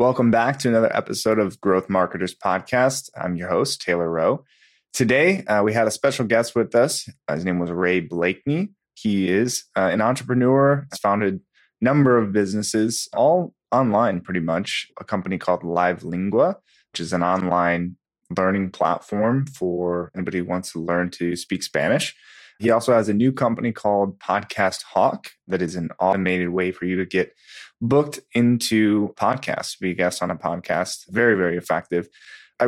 Welcome back to another episode of Growth Marketers Podcast. I'm your host, Taylor Rowe. Today, uh, we had a special guest with us. Uh, his name was Ray Blakeney. He is uh, an entrepreneur, has founded a number of businesses, all online pretty much. A company called Live Lingua, which is an online learning platform for anybody who wants to learn to speak Spanish. He also has a new company called Podcast Hawk that is an automated way for you to get booked into podcasts, be a guest on a podcast. Very, very effective.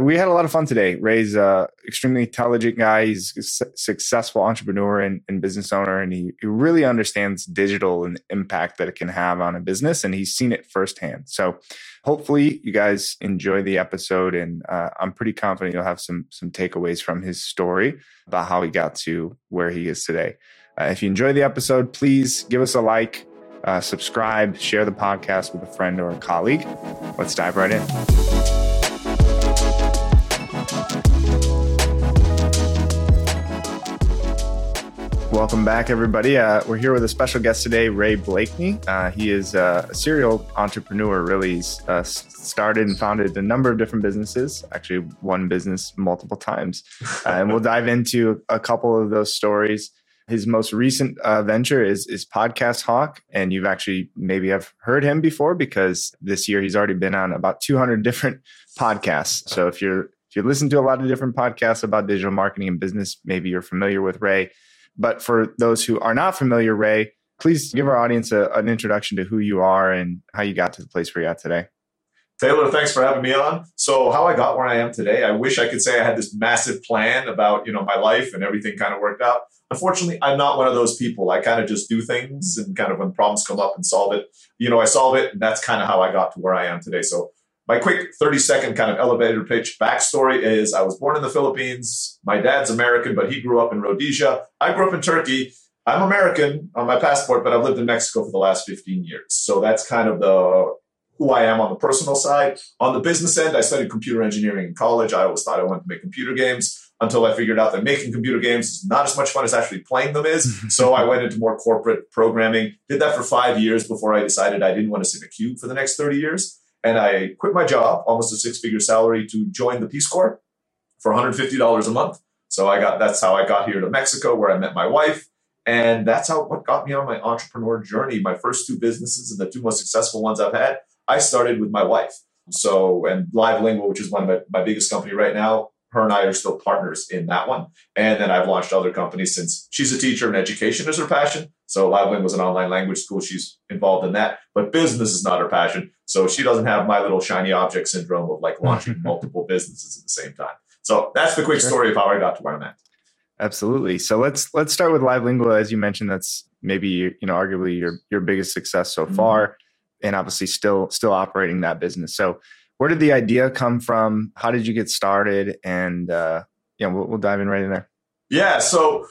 We had a lot of fun today. Ray's a extremely intelligent guy. He's a su- successful entrepreneur and, and, business owner, and he, he really understands digital and the impact that it can have on a business, and he's seen it firsthand. So, hopefully, you guys enjoy the episode, and uh, I'm pretty confident you'll have some some takeaways from his story about how he got to where he is today. Uh, if you enjoy the episode, please give us a like, uh, subscribe, share the podcast with a friend or a colleague. Let's dive right in. Welcome back, everybody. Uh, we're here with a special guest today, Ray Blakeney. Uh, he is uh, a serial entrepreneur, really. He's uh, started and founded a number of different businesses, actually, one business multiple times. Uh, and we'll dive into a couple of those stories. His most recent uh, venture is is Podcast Hawk, and you've actually maybe have heard him before because this year he's already been on about 200 different podcasts. So if you're if you listen to a lot of different podcasts about digital marketing and business, maybe you're familiar with Ray. But for those who are not familiar, Ray, please give our audience a, an introduction to who you are and how you got to the place where you're at today. Taylor, thanks for having me on. So, how I got where I am today, I wish I could say I had this massive plan about you know my life and everything kind of worked out. Unfortunately, I'm not one of those people. I kind of just do things and kind of when problems come up and solve it, you know, I solve it, and that's kind of how I got to where I am today. So, my quick 30 second kind of elevator pitch backstory is I was born in the Philippines. My dad's American, but he grew up in Rhodesia. I grew up in Turkey. I'm American on my passport, but I've lived in Mexico for the last 15 years. So that's kind of the who I am on the personal side. On the business end, I studied computer engineering in college. I always thought I wanted to make computer games until I figured out that making computer games is not as much fun as actually playing them is. so I went into more corporate programming, did that for five years before I decided I didn't want to sit in a cube for the next 30 years. And I quit my job, almost a six figure salary, to join the Peace Corps for $150 a month. So I got that's how I got here to Mexico, where I met my wife. And that's how what got me on my entrepreneur journey. My first two businesses and the two most successful ones I've had, I started with my wife. So, and Live Lingua, which is one of my, my biggest company right now, her and I are still partners in that one. And then I've launched other companies since she's a teacher and education is her passion. So LiveLingua was an online language school. She's involved in that, but business is not her passion. So she doesn't have my little shiny object syndrome of like launching multiple businesses at the same time. So that's the quick story of how I got to where I'm at. Absolutely. So let's let's start with Live Lingua. As you mentioned, that's maybe you know arguably your your biggest success so mm-hmm. far, and obviously still still operating that business. So where did the idea come from? How did you get started? And uh, yeah, we'll, we'll dive in right in there. Yeah. So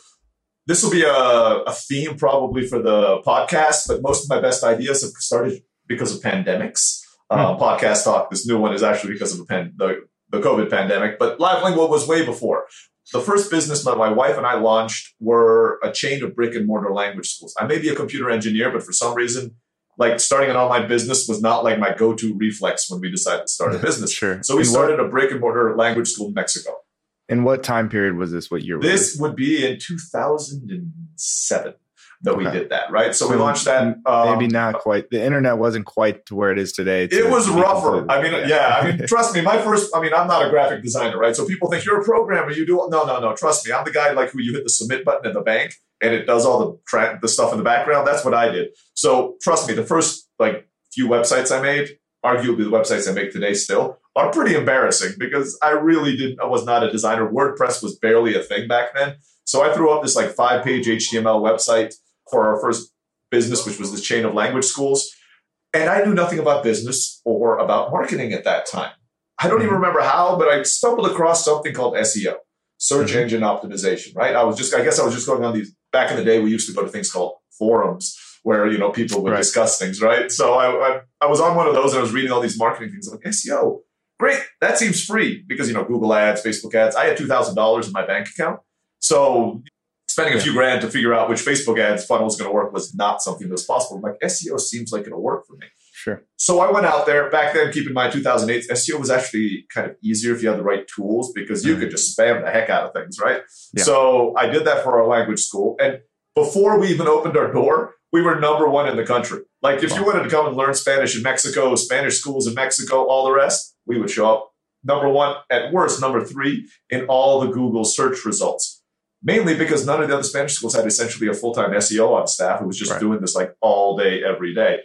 this will be a, a theme probably for the podcast, but most of my best ideas have started because of pandemics. Uh, hmm. Podcast Hawk, this new one is actually because of the, pan, the, the COVID pandemic, but Live Lingua was way before. The first business that my wife and I launched were a chain of brick and mortar language schools. I may be a computer engineer, but for some reason, like starting an online business was not like my go-to reflex when we decided to start a business. sure. So we started a brick and mortar language school in Mexico. In what time period was this? What year? This would be in 2007 that okay. we did that, right? So, so we launched that. Um, maybe not quite. The internet wasn't quite to where it is today. it was rougher. I mean, yeah. yeah. I mean, trust me. My first. I mean, I'm not a graphic designer, right? So people think you're a programmer. You do no, no, no. Trust me. I'm the guy like who you hit the submit button in the bank and it does all the tra- the stuff in the background. That's what I did. So trust me. The first like few websites I made, arguably the websites I make today still, are pretty embarrassing because I really didn't. I was not a designer. WordPress was barely a thing back then. So I threw up this like five page HTML website for our first business, which was this chain of language schools. And I knew nothing about business or about marketing at that time. I don't even mm-hmm. remember how, but I stumbled across something called SEO, search mm-hmm. engine optimization, right? I was just, I guess I was just going on these, back in the day, we used to go to things called forums where, you know, people would right. discuss things, right? So I, I, I, was on one of those and I was reading all these marketing things. I'm like, SEO, great. That seems free because, you know, Google ads, Facebook ads. I had $2,000 in my bank account. So spending a few grand to figure out which Facebook ads funnel is going to work was not something that was possible. I'm like SEO seems like it'll work for me. Sure. So I went out there back then. Keep in mind, 2008 SEO was actually kind of easier if you had the right tools because you Mhm. could just spam the heck out of things, right? Yeah. So I did that for our language school, and before we even opened our door, we were number one in the country. Like if you wanted to come and learn Spanish in Mexico, Spanish schools in Mexico, all the rest, we would show up number one, at worst, number three in all the Google search results. Mainly because none of the other Spanish schools had essentially a full time SEO on staff who was just Right. doing this like all day, every day.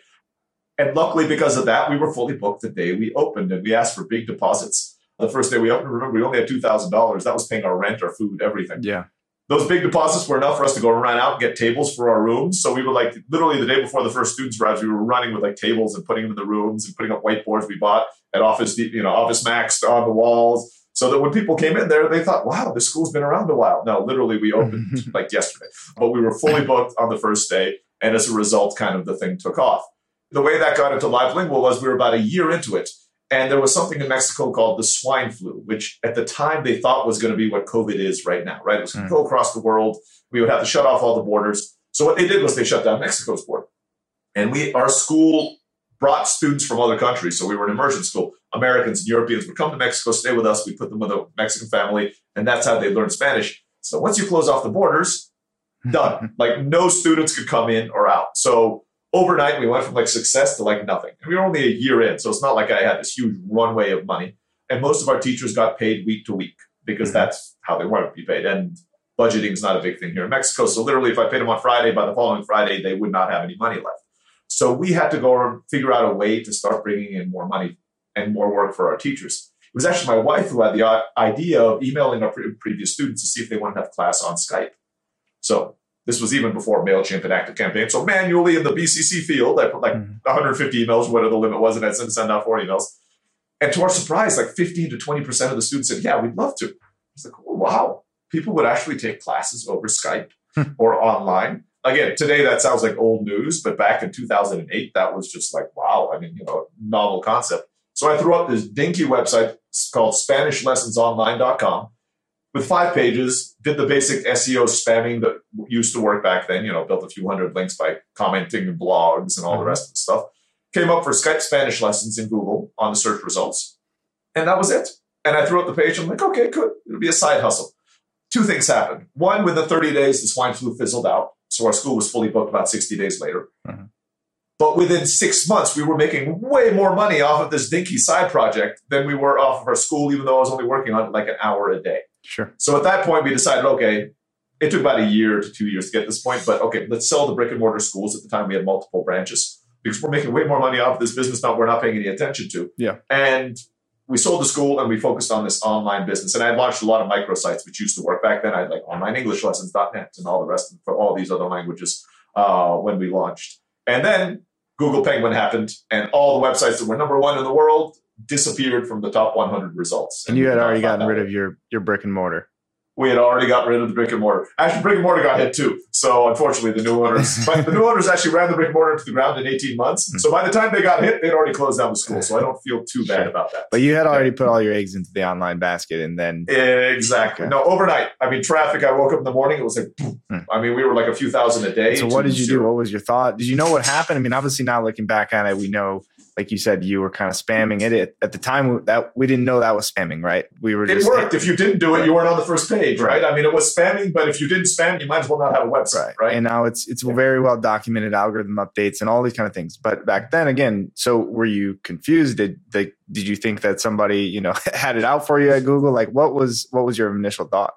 And luckily, because of that, we were fully booked the day we opened and we asked for big deposits. The first day we opened, remember, we only had $2,000. That was paying our rent, our food, everything Yeah. those big deposits were enough for us to go run out and get tables for our rooms. So we were like literally the day before the first students arrived, we were running with like tables and putting them in the rooms and putting up whiteboards we bought at Office, you know, Office Max on the walls. So that when people came in there, they thought, wow, this school's been around a while. No, literally we opened like yesterday, but we were fully booked on the first day. And as a result, kind of the thing took off. The way that got into Live Lingua was we were about a year into it. And there was something in Mexico called the swine flu, which at the time they thought was going to be what COVID is right now, right? It was going to Mm. go across the world. We would have to shut off all the borders. So what they did was they shut down Mexico's border. And we, our school brought students from other countries. So we were an immersion school. Americans and Europeans would come to Mexico, stay with us. We put them with a Mexican family, and that's how they learned Spanish. So once you close off the borders, done. like no students could come in or out. So overnight, we went from like success to like nothing. And we were only a year in, so it's not like I had this huge runway of money. And most of our teachers got paid week to week because Mhm. that's how they wanted to be paid. And budgeting is not a big thing here in Mexico. So literally, if I paid them on Friday, by the following Friday, they would not have any money left. So we had to go and figure out a way to start bringing in more money and more work for our teachers. It was actually my wife who had the idea of emailing our pre- previous students to see if they wanted to have class on Skype. So this was even before MailChimp and ActiveCampaign. So manually in the BCC field, I put like Mhm. 150 emails, whatever the limit was, and I'd send, send out four emails. And to our surprise, like 15 to 20% of the students said, yeah, we'd love to. I was like, oh, wow. People would actually take classes over Skype Hmm. or online. Again, today that sounds like old news, but back in 2008, that was just like, wow. I mean, you know, novel concept. So I threw up this dinky website called SpanishLessonsOnline.com with five pages, did the basic SEO spamming that used to work back then, you know, built a few hundred links by commenting in blogs and all the Mhm. rest of the stuff. Came up for Skype Spanish lessons in Google on the search results. And that was it. And I threw up the page. I'm like, okay, good. It'll be a side hustle. Two things happened. One, within 30 days, the swine flu fizzled out. So our school was fully booked about 60 days later. Mhm. But within six months, we were making way more money off of this dinky side project than we were off of our school, even though I was only working on it like an hour a day. Sure. So at that point, we decided, okay, it took about a year to two years to get this point, but okay, let's sell the brick and mortar schools. At the time, we had multiple branches because we're making way more money off of this business now we're not paying any attention to. Yeah. And we sold the school and we focused on this online business. And I launched a lot of microsites, which used to work back then. I had like onlineenglishLessons.net and all the rest for all these other languages uh, when we launched. And then Google Penguin happened, and all the websites that were number one in the world disappeared from the top 100 results. And you had already gotten rid of your your brick and mortar. we had already got rid of the brick and mortar. Actually, brick and mortar got hit too. So unfortunately, the new owners, but the new owners actually ran the brick and mortar into the ground in 18 months. So by the time they got hit, they'd already closed down the school. So I don't feel too bad Sure. about that. But you had already put all your eggs into the online basket, and then Exactly. Okay. No, overnight. I mean, traffic. I woke up in the morning. It was like, boom. Hmm. I mean, we were like a few thousand a day. so what did you do? What was your thought? Did you know what happened? I mean, obviously now looking back at it, we know, like you said, you were kind of spamming it. At, the time, that we didn't know that was spamming, right? We were It just worked. If you didn't do it, Right. you weren't on the first page, right? Right. I mean, it was spamming, but if you didn't spam, you might as well not have a website, right? And now it's it's Yeah. very well documented algorithm updates and all these kind of things. But back then, again, so were you confused? Did they, did you think that somebody you know had it out for you at Google? Like, what was what was your initial thought?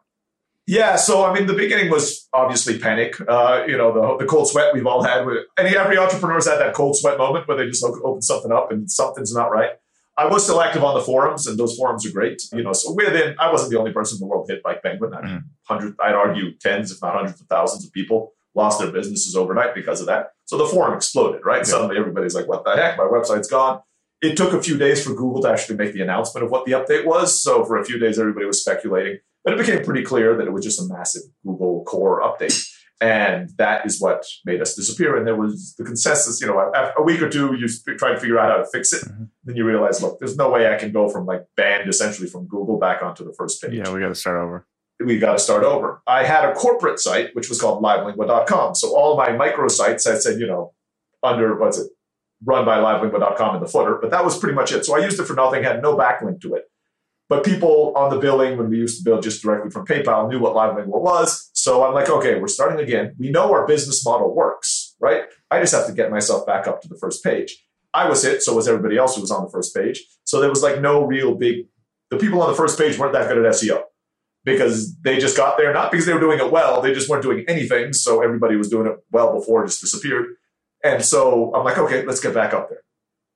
Yeah, so I mean, the beginning was obviously panic. Uh, you know, the, the cold sweat we've all had. With, and every entrepreneur's had that cold sweat moment where they just open something up and something's not right. I was still active on the forums, and those forums are great. You know, so within, I wasn't the only person in the world hit by Penguin. I mean, hundred, I'd argue tens, if not hundreds of thousands of people lost their businesses overnight because of that. So the forum exploded, right? Yeah. Suddenly everybody's like, "What the heck? My website's gone." It took a few days for Google to actually make the announcement of what the update was. So for a few days, everybody was speculating. But it became pretty clear that it was just a massive Google core update. And that is what made us disappear. And there was the consensus, you know, after a week or two, you try to figure out how to fix it. Mhm. Then you realize, look, there's no way I can go from like banned essentially from Google back onto the first page. Yeah, we got to start over. We got to start over. I had a corporate site, which was called livelingua.com. So all my micro sites, I said, you know, under what's it? run by livelingua.com in the footer, but that was pretty much it. So I used it for nothing, had no backlink to it. But people on the billing, when we used to bill just directly from PayPal, knew what LiveLingua was. So I'm like, okay, we're starting again. We know our business model works, right? I just have to get myself back up to the first page. I was hit, so was everybody else who was on the first page. So there was like no real big, the people on the first page weren't that good at SEO because they just got there, not because they were doing it well, they just weren't doing anything. So everybody was doing it well before it just disappeared. And so I'm like, okay, let's get back up there.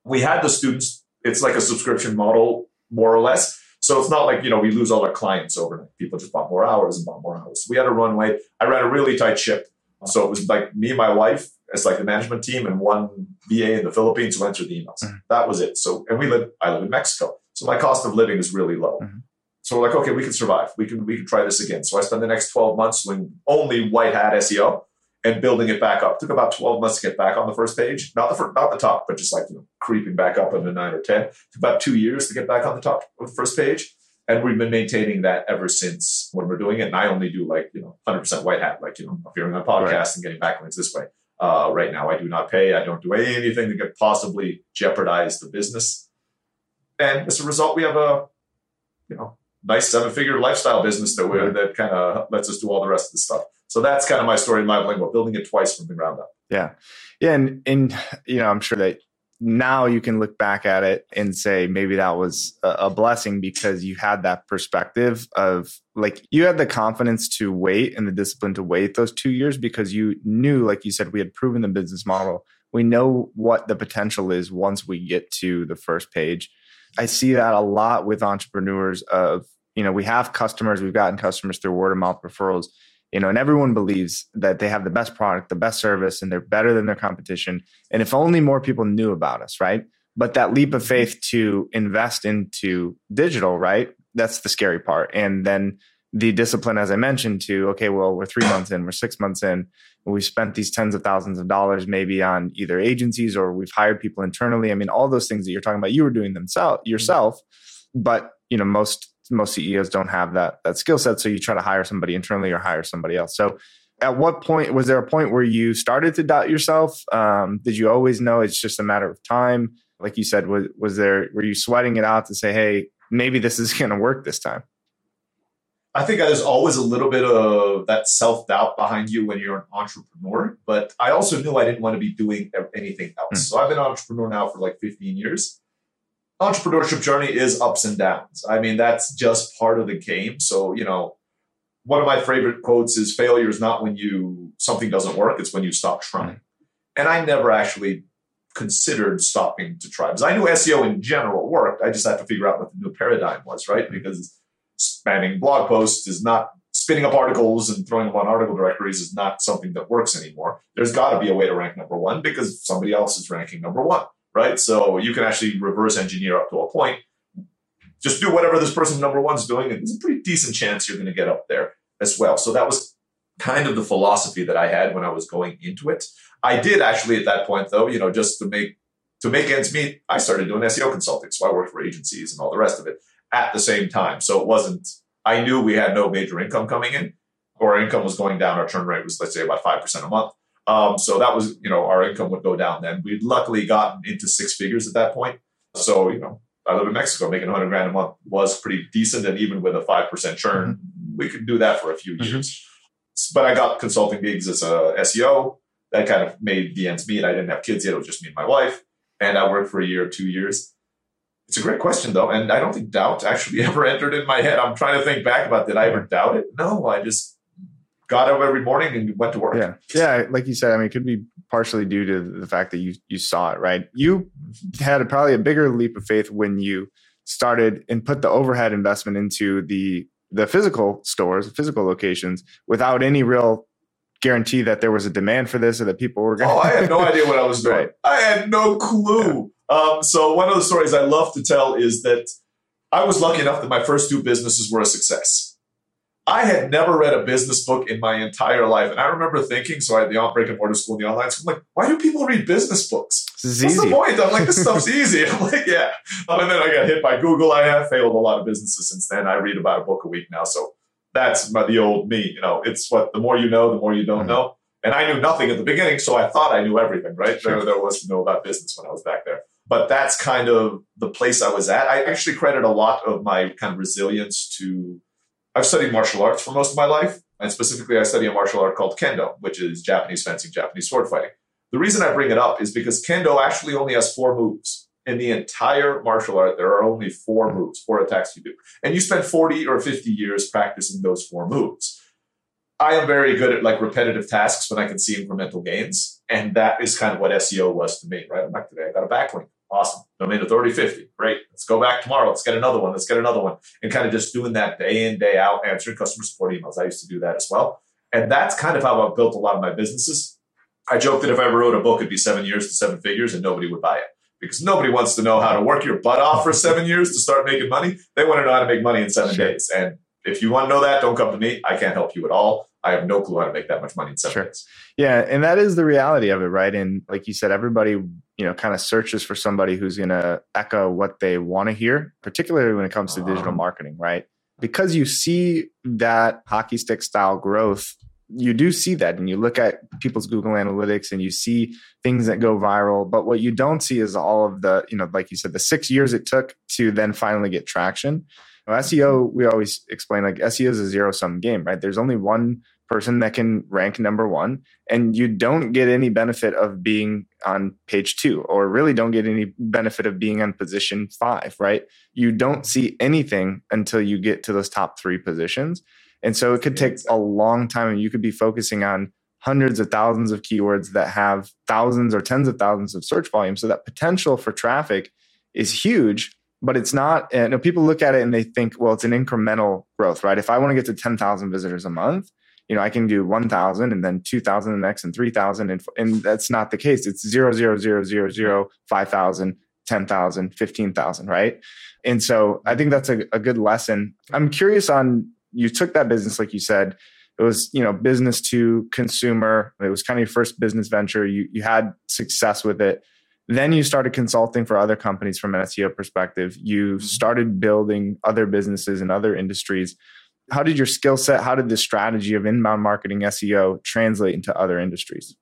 We had the students, it's like a subscription model, more or less. So it's not like, you know, we lose all our clients overnight. People just bought more hours and bought more hours. We had a runway. I ran a really tight ship. So it was like me and my wife as like the management team and one VA in the Philippines who answered the emails. Mm-hmm. That was it. So, and we live, I live in Mexico. So my cost of living is really low. Mm-hmm. So we're like, okay, we can survive. We can, we can try this again. So I spent the next 12 months doing only white hat SEO and building it back up. It took about 12 months to get back on the first page. Not the first, not the top, but just like you know, creeping back up into nine or 10. It took about two years to get back on the top of the first page. And we've been maintaining that ever since when we're doing it. And I only do like, you know, 100% white hat, like, you know, appearing on podcasts right. and getting backlinks this way. Uh, right now, I do not pay. I don't do anything that could possibly jeopardize the business. And as a result, we have a, you know, nice seven figure lifestyle business that we that kind of lets us do all the rest of the stuff. So that's kind of my story in my LiveLingua, building it twice from the ground up. Yeah. Yeah. And, and, you know, I'm sure that now you can look back at it and say maybe that was a, blessing because you had that perspective of like you had the confidence to wait and the discipline to wait those two years because you knew like you said we had proven the business model we know what the potential is once we get to the first page i see that a lot with entrepreneurs of you know we have customers we've gotten customers through word of mouth referrals you know and everyone believes that they have the best product the best service and they're better than their competition. And if only more people knew about us right? But that leap of faith to invest into digital right? That's the scary part. And then the discipline as i mentioned to okay well we're three months in we're six months in. We spent these tens of thousands of dollars maybe on either agencies or we've hired people internally. I mean all those things that you're talking about you were doing themselves yourself but you know most most CEOs don't have that that skill set. So you try to hire somebody internally or hire somebody else. So at what point was there a point where you started to doubt yourself? Um, did you always know it's just a matter of time? Like you said, was was there were you sweating it out to say, hey, maybe this is going to work this time? I think there's always a little bit of that self doubt behind you when you're an entrepreneur. But I also knew I didn't want to be doing anything else. Mm. So I've been an entrepreneur now for like 15 years entrepreneurship journey is ups and downs. I mean, that's just part of the game. So, you know, one of my favorite quotes is failure is not when you something doesn't work, it's when you stop trying. And I never actually considered stopping to try because I knew SEO in general worked. I just had to figure out what the new paradigm was, right? Because spamming blog posts is not spinning up articles and throwing them on article directories is not something that works anymore. There's got to be a way to rank number one because somebody else is ranking number one right? So you can actually reverse engineer up to a point. Just do whatever this person number one's doing, and there's a pretty decent chance you're going to get up there as well. So that was kind of the philosophy that I had when I was going into it. I did actually at that point, though, you know, just to make to make ends meet, I started doing SEO consulting. So I worked for agencies and all the rest of it at the same time. So it wasn't. I knew we had no major income coming in, or income was going down. Our churn rate was let's say about five percent a month. Um, so that was, you know, our income would go down then. We'd luckily gotten into six figures at that point. So, you know, I live in Mexico, making 100 grand a month was pretty decent. And even with a 5% churn, mm-hmm. we could do that for a few mm-hmm. years. But I got consulting gigs as a SEO. That kind of made the ends meet. I didn't have kids yet. It was just me and my wife. And I worked for a year or two years. It's a great question, though. And I don't think doubt actually ever entered in my head. I'm trying to think back about did I ever doubt it? No, I just got up every morning and went to work. Yeah. Yeah. Like you said, I mean, it could be partially due to the fact that you, you saw it, right? You had a, probably a bigger leap of faith when you started and put the overhead investment into the, the physical stores, physical locations without any real guarantee that there was a demand for this or that people were going Oh, I had no idea what I was doing. Right. I had no clue. Yeah. Um, so one of the stories I love to tell is that I was lucky enough that my first two businesses were a success. I had never read a business book in my entire life. And I remember thinking, so I had the brick and mortar school and the online school. I'm like, why do people read business books? What's easy. the point? I'm like, this stuff's easy. I'm like, yeah. And then I got hit by Google. I have failed a lot of businesses since then. I read about a book a week now. So that's my, the old me. You know, it's what the more you know, the more you don't mm-hmm. know. And I knew nothing at the beginning, so I thought I knew everything, right? Sure. There, there was to know about business when I was back there. But that's kind of the place I was at. I actually credit a lot of my kind of resilience to I've studied martial arts for most of my life. And specifically, I study a martial art called Kendo, which is Japanese fencing, Japanese sword fighting. The reason I bring it up is because Kendo actually only has four moves. In the entire martial art, there are only four moves, four attacks you do. And you spend 40 or 50 years practicing those four moves. I am very good at like repetitive tasks when I can see incremental gains. And that is kind of what SEO was to me, right? I'm like, today I got a backlink. Awesome. Domain authority 50. Great. Let's go back tomorrow. Let's get another one. Let's get another one. And kind of just doing that day in, day out, answering customer support emails. I used to do that as well. And that's kind of how I've built a lot of my businesses. I joke that if I ever wrote a book, it'd be seven years to seven figures and nobody would buy it because nobody wants to know how to work your butt off for seven years to start making money. They want to know how to make money in seven sure. days. And if you want to know that, don't come to me. I can't help you at all. I have no clue how to make that much money in seven sure. days. Yeah, and that is the reality of it, right? And like you said, everybody, you know, kind of searches for somebody who's going to echo what they want to hear, particularly when it comes to um, digital marketing, right? Because you see that hockey stick style growth, you do see that, and you look at people's Google Analytics, and you see things that go viral. But what you don't see is all of the, you know, like you said, the six years it took to then finally get traction. Now, SEO, we always explain like SEO is a zero sum game, right? There's only one person that can rank number one and you don't get any benefit of being on page two or really don't get any benefit of being on position five right? You don't see anything until you get to those top three positions. And so it could take a long time and you could be focusing on hundreds of thousands of keywords that have thousands or tens of thousands of search volume. So that potential for traffic is huge but it's not you know, people look at it and they think well it's an incremental growth right? If i want to get to 10000 visitors a month you know, I can do 1,000 and then 2,000 the next and 3,000. And, and that's not the case. It's 0, 0, 0, 0, 0, 5,000, 10,000, 15,000, right? And so I think that's a, a good lesson. I'm curious on, you took that business, like you said, it was, you know, business to consumer. It was kind of your first business venture. You, you had success with it. Then you started consulting for other companies from an SEO perspective. You mm-hmm. started building other businesses in other industries how did your skill set, how did the strategy of inbound marketing SEO translate into other industries?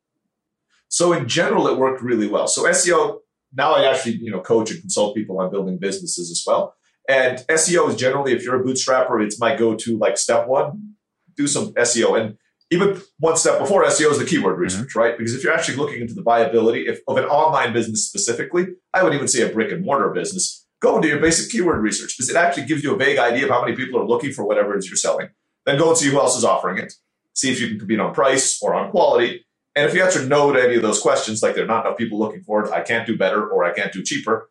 So in general, it worked really well. So SEO, now I actually, you know, coach and consult people on building businesses as well. And SEO is generally, if you're a bootstrapper, it's my go-to like step one, do some SEO. And even one step before SEO is the keyword mm-hmm. research, mm-hmm. right? Because if you're actually looking into the viability if, of an online business specifically, I would even say a brick and mortar business, go and do your basic keyword research because it actually gives you a vague idea of how many people are looking for whatever it is you're selling. Then go and see who else is offering it. See if you can compete on price or on quality. And if you answer no to any of those questions, like there are not enough people looking for it, I can't do better or I can't do cheaper,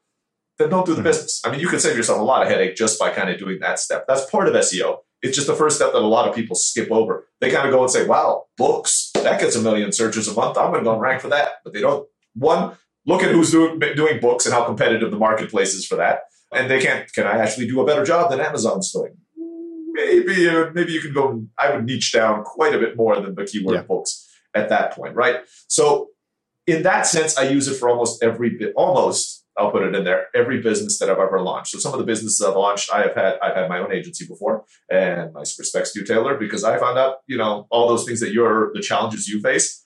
then don't do the mm-hmm. business. I mean, you can save yourself a lot of headache just by kind of doing that step. That's part of SEO. It's just the first step that a lot of people skip over. They kind of go and say, wow, books, that gets a million searches a month. I'm going to go and rank for that. But they don't, one, look at who's doing, doing books and how competitive the marketplace is for that. And they can't, can I actually do a better job than Amazon's doing? Maybe, uh, maybe you can go, I would niche down quite a bit more than the keyword yeah. books at that point, right? So in that sense, I use it for almost every bit, almost, I'll put it in there, every business that I've ever launched. So some of the businesses I've launched, I have had, I've had my own agency before and my respects to you, Taylor, because I found out, you know, all those things that you're, the challenges you face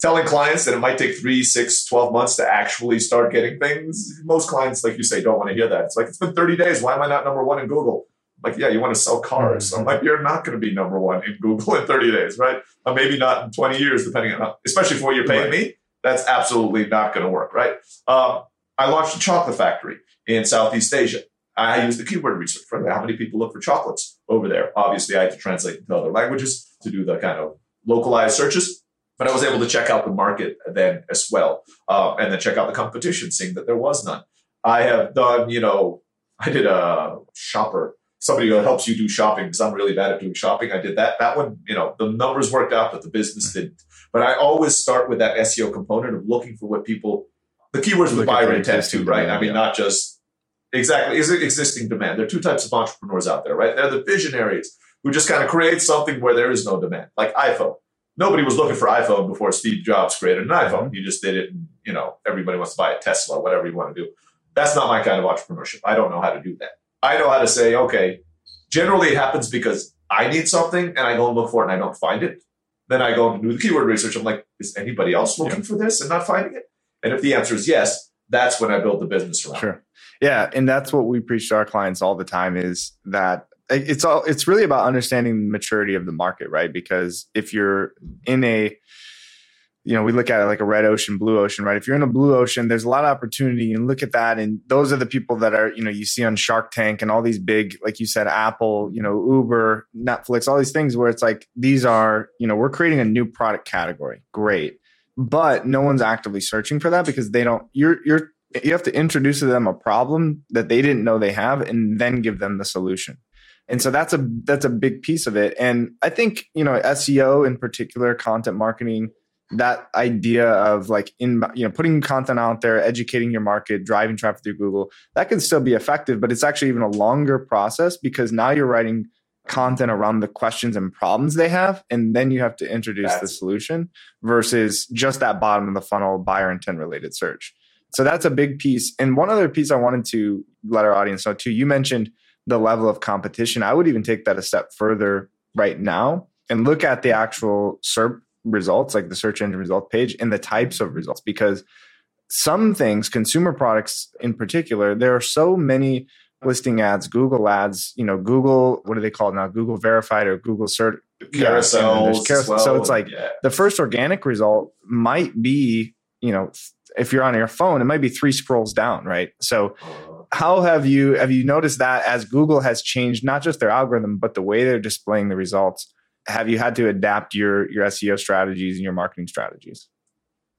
telling clients that it might take three, six, 12 months to actually start getting things. Most clients, like you say, don't want to hear that. It's like, it's been 30 days. Why am I not number one in Google? Like, yeah, you want to sell cars. So I'm like, you're not going to be number one in Google in 30 days, right? Or maybe not in 20 years, depending on, how, especially for what you're paying right. me. That's absolutely not going to work, right? Um, I launched a chocolate factory in Southeast Asia. I used the keyword research, right? How many people look for chocolates over there? Obviously, I had to translate into other languages to do the kind of localized searches but I was able to check out the market then as well, uh, and then check out the competition, seeing that there was none. I have done, you know, I did a shopper, somebody who helps you do shopping because I'm really bad at doing shopping. I did that. That one, you know, the numbers worked out, but the business didn't. But I always start with that SEO component of looking for what people, the keywords with buyer intent too, right? Demand, I mean, yeah. not just exactly is it existing demand. There are two types of entrepreneurs out there, right? They're the visionaries who just kind of create something where there is no demand, like iPhone nobody was looking for iPhone before Steve Jobs created an iPhone. Mm-hmm. You just did it, and you know everybody wants to buy a Tesla, whatever you want to do. That's not my kind of entrepreneurship. I don't know how to do that. I know how to say, okay, generally it happens because I need something and I go and look for it and I don't find it. Then I go and do the keyword research. I'm like, is anybody else looking yeah. for this and not finding it? And if the answer is yes, that's when I build the business around. Sure. Yeah, and that's what we preach to our clients all the time is that it's all it's really about understanding the maturity of the market, right? Because if you're in a you know, we look at it like a red ocean, blue ocean, right? If you're in a blue ocean, there's a lot of opportunity and look at that. And those are the people that are, you know, you see on Shark Tank and all these big, like you said, Apple, you know, Uber, Netflix, all these things where it's like, these are, you know, we're creating a new product category. Great. But no one's actively searching for that because they don't, you're, you're, you have to introduce to them a problem that they didn't know they have and then give them the solution. And so that's a that's a big piece of it. And I think, you know, SEO in particular, content marketing, that idea of like in you know putting content out there educating your market driving traffic through google that can still be effective but it's actually even a longer process because now you're writing content around the questions and problems they have and then you have to introduce that's the solution versus just that bottom of the funnel buyer intent related search. So that's a big piece. And one other piece i wanted to let our audience know too you mentioned the level of competition i would even take that a step further right now and look at the actual SERP results, like the search engine result page, and the types of results. Because some things, consumer products in particular, there are so many listing ads, Google ads, you know, Google, what do they call now? Google verified or Google cert. Carousels. Yeah, well, so it's like yeah. the first organic result might be, you know, if you're on your phone, it might be three scrolls down, right? So uh-huh. How have you have you noticed that as Google has changed not just their algorithm, but the way they're displaying the results? have you had to adapt your your SEO strategies and your marketing strategies?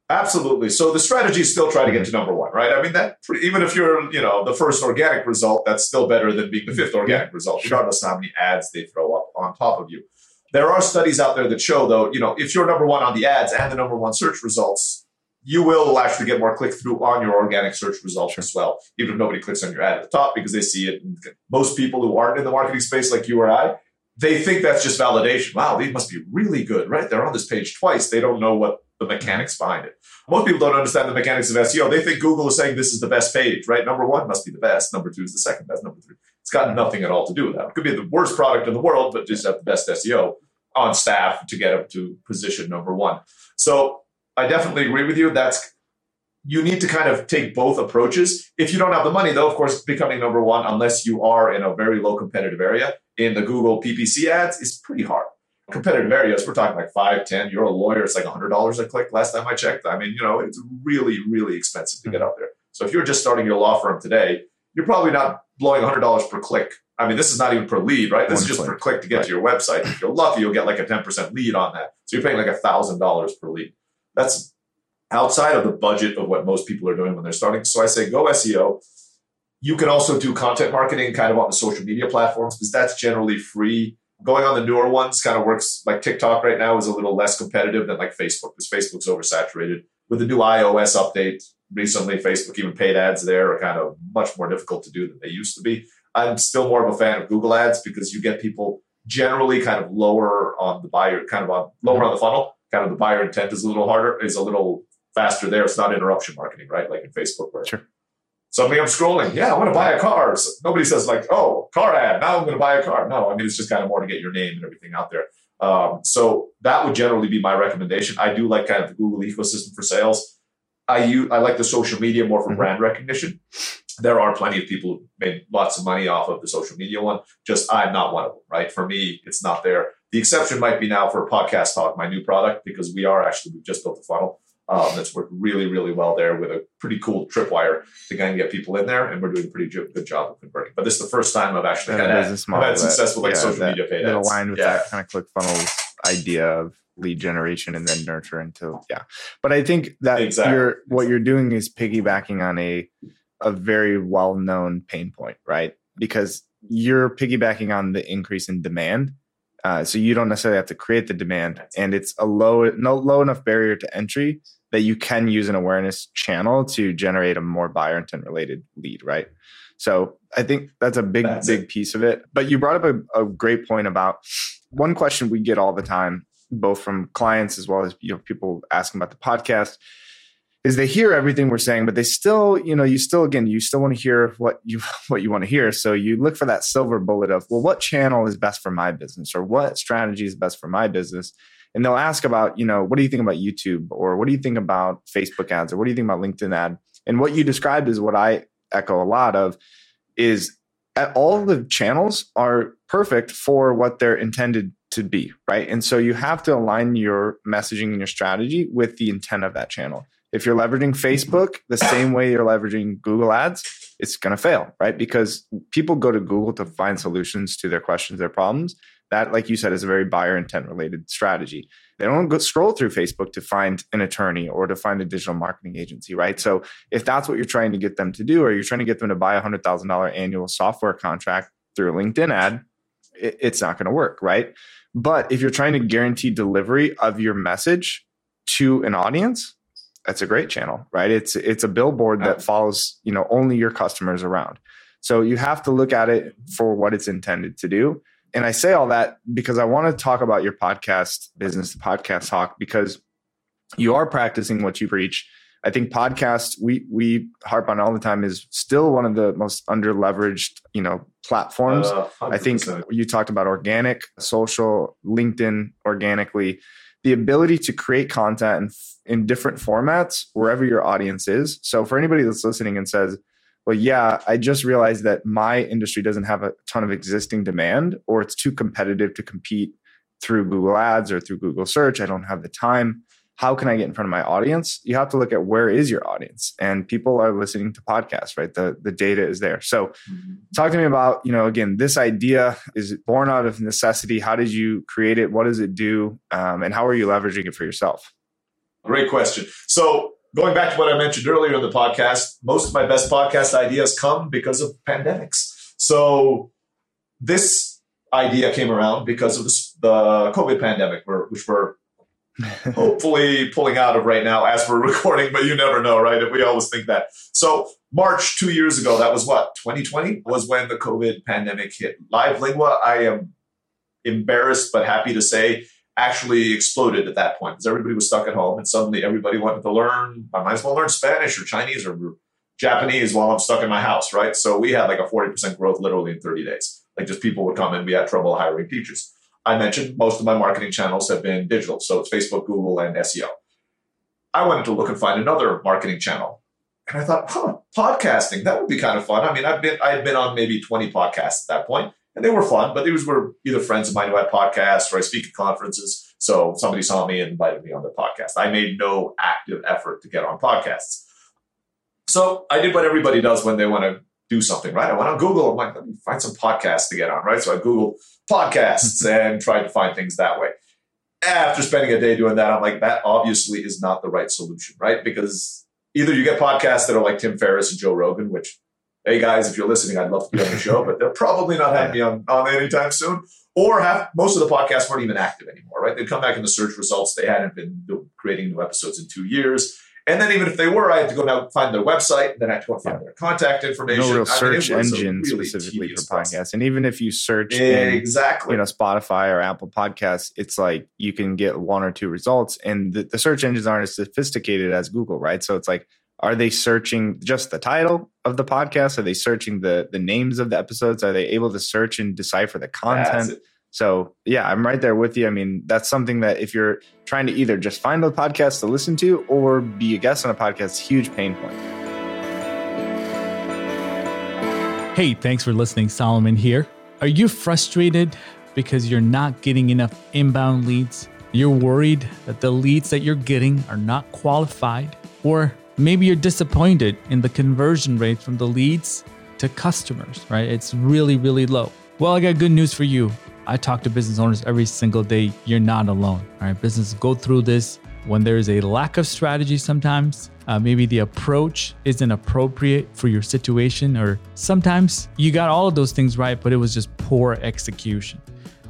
Absolutely. So the strategy is still try to get to number one, right? I mean, that even if you're, you know, the first organic result, that's still better than being the fifth organic result, regardless of how many ads they throw up on top of you. There are studies out there that show, though, you know, if you're number one on the ads and the number one search results, you will actually get more click through on your organic search results sure. as well, even if nobody clicks on your ad at the top because they see it. And most people who aren't in the marketing space, like you or I, they think that's just validation. Wow, these must be really good, right? They're on this page twice. They don't know what the mechanics behind it. Most people don't understand the mechanics of SEO. They think Google is saying this is the best page, right? Number one must be the best. Number two is the second best. Number three. It's got nothing at all to do with that. It could be the worst product in the world, but just have the best SEO on staff to get up to position number one. So I definitely agree with you. That's you need to kind of take both approaches. If you don't have the money, though, of course, becoming number one, unless you are in a very low competitive area in the Google PPC ads, is pretty hard. Competitive areas, we're talking like five, 10. You're a lawyer, it's like $100 a click last time I checked. I mean, you know, it's really, really expensive to get hmm. out there. So if you're just starting your law firm today, you're probably not blowing $100 per click. I mean, this is not even per lead, right? This One is just click. per click to get right. to your website. If you're lucky, you'll get like a 10% lead on that. So you're paying like $1,000 per lead. That's outside of the budget of what most people are doing when they're starting. So I say go SEO. You can also do content marketing kind of on the social media platforms because that's generally free. Going on the newer ones kind of works like TikTok right now is a little less competitive than like Facebook because Facebook's oversaturated. With the new iOS update recently, Facebook even paid ads there are kind of much more difficult to do than they used to be. I'm still more of a fan of Google ads because you get people generally kind of lower on the buyer, kind of on lower on the funnel. Kind of the buyer intent is a little harder, is a little faster there. It's not interruption marketing, right? Like in Facebook, where sure. suddenly I'm scrolling. Yeah, I want to buy a car. So nobody says like, "Oh, car ad." Now I'm going to buy a car. No, I mean it's just kind of more to get your name and everything out there. Um, so that would generally be my recommendation. I do like kind of the Google ecosystem for sales. I use, I like the social media more for mm-hmm. brand recognition. There are plenty of people who made lots of money off of the social media one. Just I'm not one of them, right? For me, it's not there. The exception might be now for Podcast Hawk, my new product, because we are actually we've just built a funnel um, that's worked really, really well there with a pretty cool tripwire to kind of get people in there, and we're doing a pretty good job of converting. But this is the first time I've actually had, had, had success with like yeah, social that, media paid ads. aligned with yeah. that kind of ClickFunnels idea of lead generation and then nurture until yeah. But I think that exactly. you're what you're doing is piggybacking on a a very well known pain point, right? Because you're piggybacking on the increase in demand. Uh, so you don't necessarily have to create the demand, and it's a low, no low enough barrier to entry that you can use an awareness channel to generate a more buyer intent related lead, right? So I think that's a big, that's big it. piece of it. But you brought up a, a, great point about one question we get all the time, both from clients as well as you know people asking about the podcast, is they hear everything we're saying, but they still, you know, you still again, you still want to hear what you what you want to hear. So you look for that silver bullet of, well, what channel is best for my business, or what strategy is best for my business? and they'll ask about, you know, what do you think about YouTube or what do you think about Facebook ads or what do you think about LinkedIn ad? And what you described is what I echo a lot of is uh, all the channels are perfect for what they're intended to be, right? And so you have to align your messaging and your strategy with the intent of that channel. If you're leveraging Facebook the same way you're leveraging Google Ads, it's going to fail, right? Because people go to Google to find solutions to their questions, their problems. That, like you said, is a very buyer intent related strategy. They don't go scroll through Facebook to find an attorney or to find a digital marketing agency, right? So if that's what you're trying to get them to do, or you're trying to get them to buy a hundred thousand dollar annual software contract through a LinkedIn ad, it, it's not going to work, right? But if you're trying to guarantee delivery of your message to an audience, that's a great channel, right? It's it's a billboard that follows, you know, only your customers around. So you have to look at it for what it's intended to do. And I say all that because I want to talk about your podcast business, the podcast hawk, because you are practicing what you preach. I think podcast we we harp on all the time is still one of the most under leveraged you know platforms. Uh, I think you talked about organic, social, LinkedIn organically, the ability to create content in, different formats wherever your audience is. So for anybody that's listening and says, well, yeah, I just realized that my industry doesn't have a ton of existing demand or it's too competitive to compete through Google Ads or through Google Search. I don't have the time. How can I get in front of my audience? You have to look at where is your audience, and people are listening to podcasts, right? The the data is there. So, mm-hmm. talk to me about you know again this idea is it born out of necessity. How did you create it? What does it do? Um, and how are you leveraging it for yourself? Great question. So going back to what I mentioned earlier in the podcast, most of my best podcast ideas come because of pandemics. So this idea came around because of this, the COVID pandemic, which we're hopefully pulling out of right now as we're recording, but you never know, right? We always think that. So March two years ago, that was what, 2020 was when the COVID pandemic hit. Live Lingua, I am embarrassed but happy to say actually exploded at that point because everybody was stuck at home and suddenly everybody wanted to learn. I might as well learn Spanish or Chinese or Japanese while I'm stuck in my house, right? So we had like a 40% growth literally in 30 days. Like just people would come and we had trouble hiring teachers. I mentioned most of my marketing channels have been digital. So it's Facebook, Google, and SEO. I wanted to look and find another marketing channel. And I thought, huh, podcasting, that would be kind of fun. I mean, I've been I had been on maybe 20 podcasts at that point and they were fun, but these were either friends of mine who had podcasts or I speak at conferences. So somebody saw me and invited me on their podcast. I made no active effort to get on podcasts. So I did what everybody does when they want to do something, right? I went on Google. I'm like, let me find some podcasts to get on, right? So I Googled podcasts and tried to find things that way. After spending a day doing that, I'm like, that obviously is not the right solution, right? Because either you get podcasts that are like Tim Ferriss and Joe Rogan, which hey guys, if you're listening, I'd love to be on the show, but they're probably not having me on, on anytime soon. Or have most of the podcasts weren't even active anymore, right? They'd come back in the search results. They hadn't been creating new episodes in two years. And then even if they were, I had to go now find their website. Then I had to go find yeah. their contact information. No real search I mean, engine really specifically for podcasts. Process. And even if you search exactly, in, you know, Spotify or Apple Podcasts, it's like you can get one or two results, and the, the search engines aren't as sophisticated as Google, right? So it's like are they searching just the title of the podcast? Are they searching the the names of the episodes? Are they able to search and decipher the content? So yeah, I'm right there with you. I mean, that's something that if you're trying to either just find a podcast to listen to or be a guest on a podcast, huge pain point. Hey, thanks for listening. Solomon here. Are you frustrated because you're not getting enough inbound leads? You're worried that the leads that you're getting are not qualified? Or Maybe you're disappointed in the conversion rate from the leads to customers, right? It's really, really low. Well, I got good news for you. I talk to business owners every single day. You're not alone. All right, businesses go through this when there is a lack of strategy sometimes. Uh, maybe the approach isn't appropriate for your situation, or sometimes you got all of those things right, but it was just poor execution.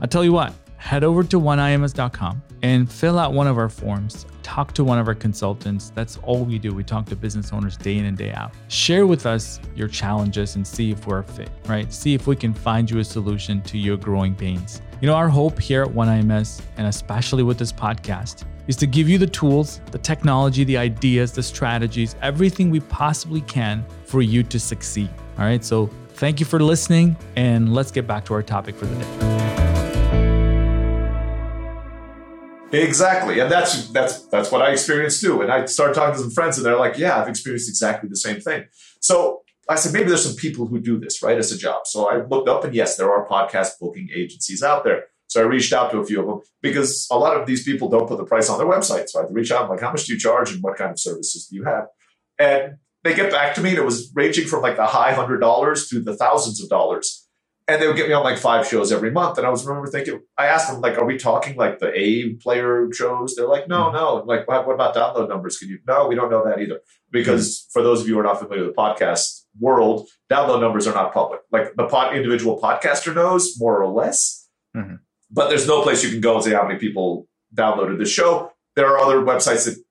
I'll tell you what, head over to oneims.com and fill out one of our forms. Talk to one of our consultants. That's all we do. We talk to business owners day in and day out. Share with us your challenges and see if we're a fit, right? See if we can find you a solution to your growing pains. You know, our hope here at 1IMS, and especially with this podcast, is to give you the tools, the technology, the ideas, the strategies, everything we possibly can for you to succeed. All right. So thank you for listening, and let's get back to our topic for the day. Exactly, and that's that's that's what I experienced too. And I started talking to some friends, and they're like, "Yeah, I've experienced exactly the same thing." So I said, maybe there's some people who do this right as a job. So I looked up, and yes, there are podcast booking agencies out there. So I reached out to a few of them because a lot of these people don't put the price on their website. So I had to reach out, I'm like, how much do you charge, and what kind of services do you have? And they get back to me, and it was ranging from like the high hundred dollars to the thousands of dollars and they would get me on like five shows every month. And I was remember thinking, I asked them like, "Are we talking like the A player shows?" They're like, "No, mm-hmm. no." I'm like, what, what, about download numbers? Can you? No, we don't know that either. Because mm-hmm. for those of you who are not familiar with the podcast world, download numbers are not public. Like the pod, individual podcaster knows more or less, mm-hmm. but there's no place you can go and say how many people downloaded the show. There are other websites that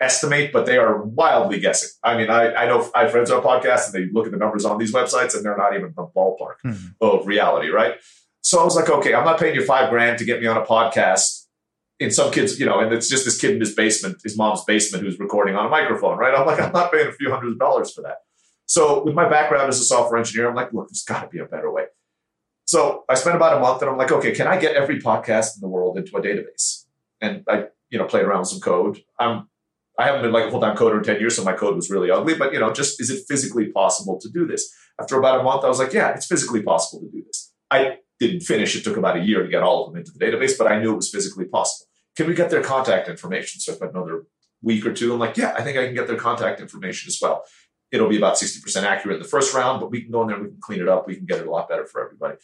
estimate, but they are wildly guessing. I mean, I, I know I have friends on podcasts and they look at the numbers on these websites and they're not even the ballpark mm-hmm. of reality, right? So I was like, okay, I'm not paying you five grand to get me on a podcast in some kids, you know, and it's just this kid in his basement, his mom's basement, who's recording on a microphone, right? I'm like, I'm not paying a few hundred dollars for that. So with my background as a software engineer, I'm like, look, there's got to be a better way. So I spent about a month and I'm like, okay, can I get every podcast in the world into a database? And I, you know, played around with some code. I'm I haven't been like a full time coder in 10 years, so my code was really ugly. But, you know, just is it physically possible to do this? After about a month, I was like, yeah, it's physically possible to do this. I didn't finish. It took about a year to get all of them into the database, but I knew it was physically possible. Can we get their contact information? So if another week or two, I'm like, yeah, I think I can get their contact information as well. It'll be about 60% accurate in the first round, but we can go in there, we can clean it up, we can get it a lot better for everybody.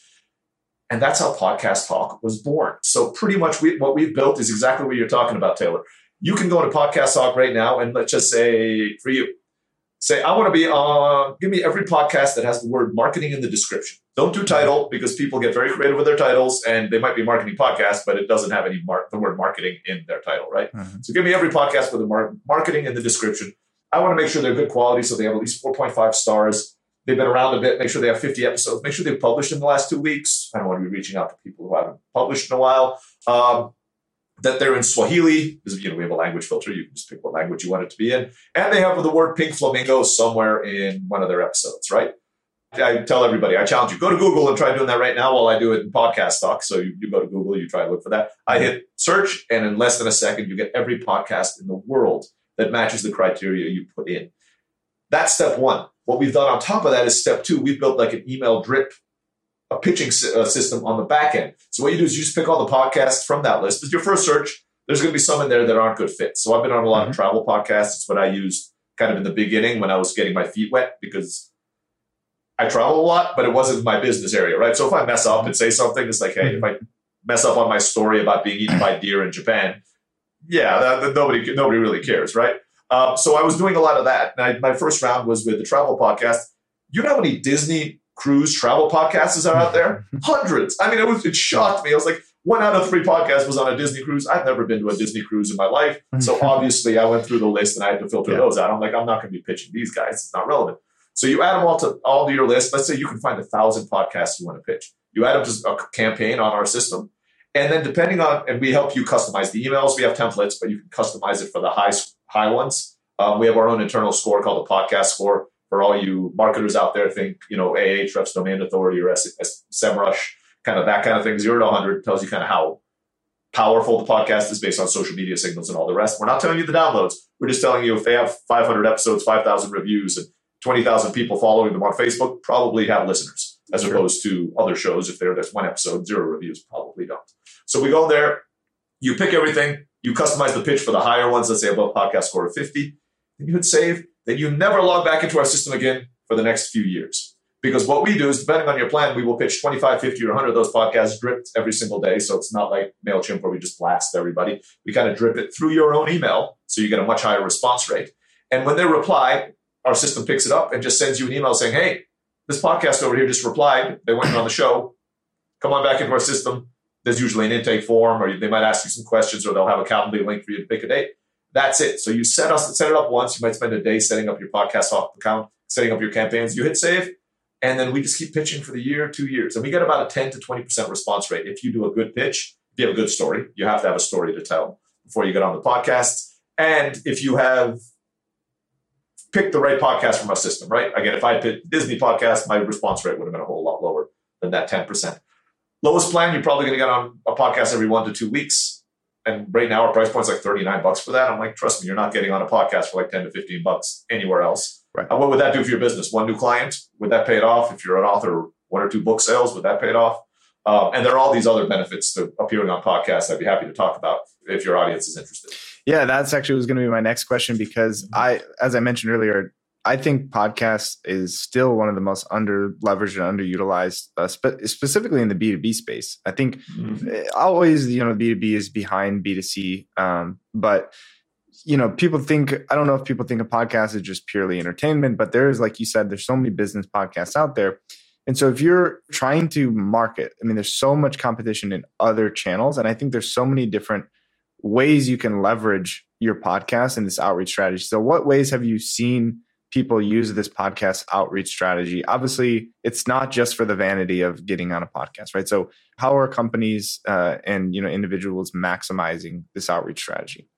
And that's how Podcast Hawk was born. So pretty much we, what we've built is exactly what you're talking about, Taylor you can go to Podcast Hawk right now and let's just say for you, say, I want to be on, give me every podcast that has the word marketing in the description. Don't do title because people get very creative with their titles and they might be marketing podcasts, but it doesn't have any mar- the word marketing in their title, right? Mm-hmm. So give me every podcast with the mar- marketing in the description. I want to make sure they're good quality, so they have at least 4.5 stars. They've been around a bit. Make sure they have 50 episodes. Make sure they've published in the last two weeks. I don't want to be reaching out to people who haven't published in a while. Um, that they're in Swahili because you know we have a language filter. You can just pick what language you want it to be in, and they have the word pink flamingo somewhere in one of their episodes, right? I tell everybody, I challenge you, go to Google and try doing that right now while I do it in Podcast Hawk. So you, you go to Google, you try to look for that. I hit search, and in less than a second, you get every podcast in the world that matches the criteria you put in. That's step one. What we've done on top of that is step two. We've built like an email drip a pitching uh, system on the back end. So what you do is you just pick all the podcasts from that list. It's your first search. There's going to be some in there that aren't good fits. So I've been on a lot mm-hmm. of travel podcasts. It's what I used kind of in the beginning when I was getting my feet wet because I travel a lot, but it wasn't my business area, right? So if I mess up and say something, it's like, hey, if I mess up on my story about being eaten by deer in Japan, yeah, that, that nobody nobody really cares, right? Um, so I was doing a lot of that. I, my first round was with the travel podcast. You know how many Disney cruise travel podcasts are out there? Hundreds. I mean, it was it shocked me. I was like, one out of three podcasts was on a Disney cruise. I've never been to a Disney cruise in my life. So obviously I went through the list and I had to filter yeah. those out. I'm like, I'm not going to be pitching these guys. It's not relevant. So you add them all to all to your list. Let's say you can find a thousand podcasts you want to pitch. You add them to a campaign on our system. And then depending on, and we help you customize the emails. We have templates, but you can customize it for the high, high ones. Um, we have our own internal score called the podcast score for all you marketers out there, think, you know, AH, Reps Domain Authority or SEMrush, kind of that kind of thing. Zero to 100 tells you kind of how powerful the podcast is based on social media signals and all the rest. We're not telling you the downloads. We're just telling you if they have 500 episodes, 5,000 reviews, and 20,000 people following them on Facebook, probably have listeners, as sure. opposed to other shows. If they're just one episode, zero reviews, probably don't. So we go there, you pick everything, you customize the pitch for the higher ones, let's say above podcast score of 50, then you hit save then you never log back into our system again for the next few years. Because what we do is, depending on your plan, we will pitch 25, 50, or 100 of those podcasts dripped every single day. So it's not like MailChimp where we just blast everybody. We kind of drip it through your own email. So you get a much higher response rate. And when they reply, our system picks it up and just sends you an email saying, hey, this podcast over here just replied. They went on the show. Come on back into our system. There's usually an intake form, or they might ask you some questions, or they'll have a Calendly link for you to pick a date. That's it. So you set us set it up once. You might spend a day setting up your podcast account, setting up your campaigns. You hit save, and then we just keep pitching for the year, two years, and we get about a ten to twenty percent response rate if you do a good pitch. If you have a good story, you have to have a story to tell before you get on the podcast. And if you have picked the right podcast from our system, right? Again, if I picked Disney podcast, my response rate would have been a whole lot lower than that ten percent. Lowest plan, you're probably going to get on a podcast every one to two weeks and right now our price point's like 39 bucks for that. I'm like, trust me, you're not getting on a podcast for like 10 to 15 bucks anywhere else. Right. And what would that do for your business? One new client? Would that pay it off? If you're an author, one or two book sales, would that pay it off? Um, and there are all these other benefits to appearing on podcasts. I'd be happy to talk about if your audience is interested. Yeah, that's actually was going to be my next question because. I, as I mentioned earlier, I think podcast is still one of the most under leveraged and underutilized, uh, spe- specifically in the B two B space. I think uh, always, you know, B two B is behind B two C, um, but you know, people think I don't know if people think a podcast is just purely entertainment, but there's like you said, there's so many business podcasts out there. And so if you're trying to market, I mean, there's so much competition in other channels. And I think there's so many different ways you can leverage your podcast and this outreach strategy. So what ways have you seen people use this podcast outreach strategy? Obviously, it's not just for the vanity of getting on a podcast, right? So how are companies uh, and you know individuals maximizing this outreach strategy?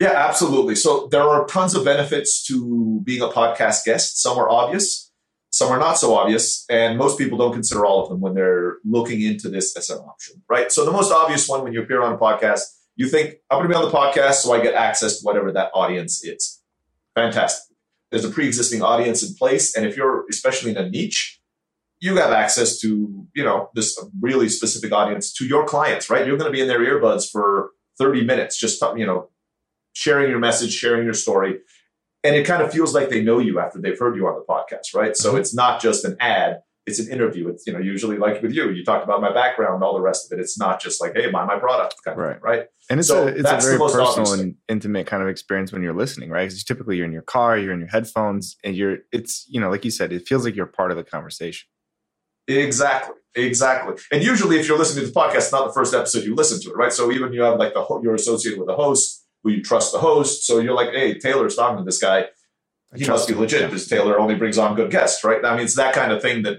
Yeah, absolutely. So there are tons of benefits to being a podcast guest. Some are obvious, some are not so obvious, and most people don't consider all of them when they're looking into this as an option, right? So the most obvious one when you appear on a podcast, you think, I'm going to be on the podcast so I get access to whatever that audience is. Fantastic. There's a pre-existing audience in place, and if you're especially in a niche, you have access to, you know, this really specific audience to your clients, right? You're going to be in their earbuds for 30 minutes, just, you know, sharing your message, sharing your story. And it kind of feels like they know you after they've heard you on the podcast, right? So mm-hmm. it's not just an ad, it's an interview. It's, you know, usually like with you, you talked about my background, all the rest of it. It's not just like, hey, buy my product kind of Right. thing, right? And it's So a it's a the very personal and intimate kind of experience when you're listening, right? Because typically you're in your car, you're in your headphones, and you're it's you know like you said, it feels like you're part of the conversation. Exactly. Exactly. And usually if you're listening to the podcast, it's not the first episode you listen to it, right? So even you have like the, ho- you're associated with a host who you trust the host. So you're like, hey, Taylor's talking to this guy. He must be legit because Taylor only brings on good guests, right? I mean, it's that kind of thing that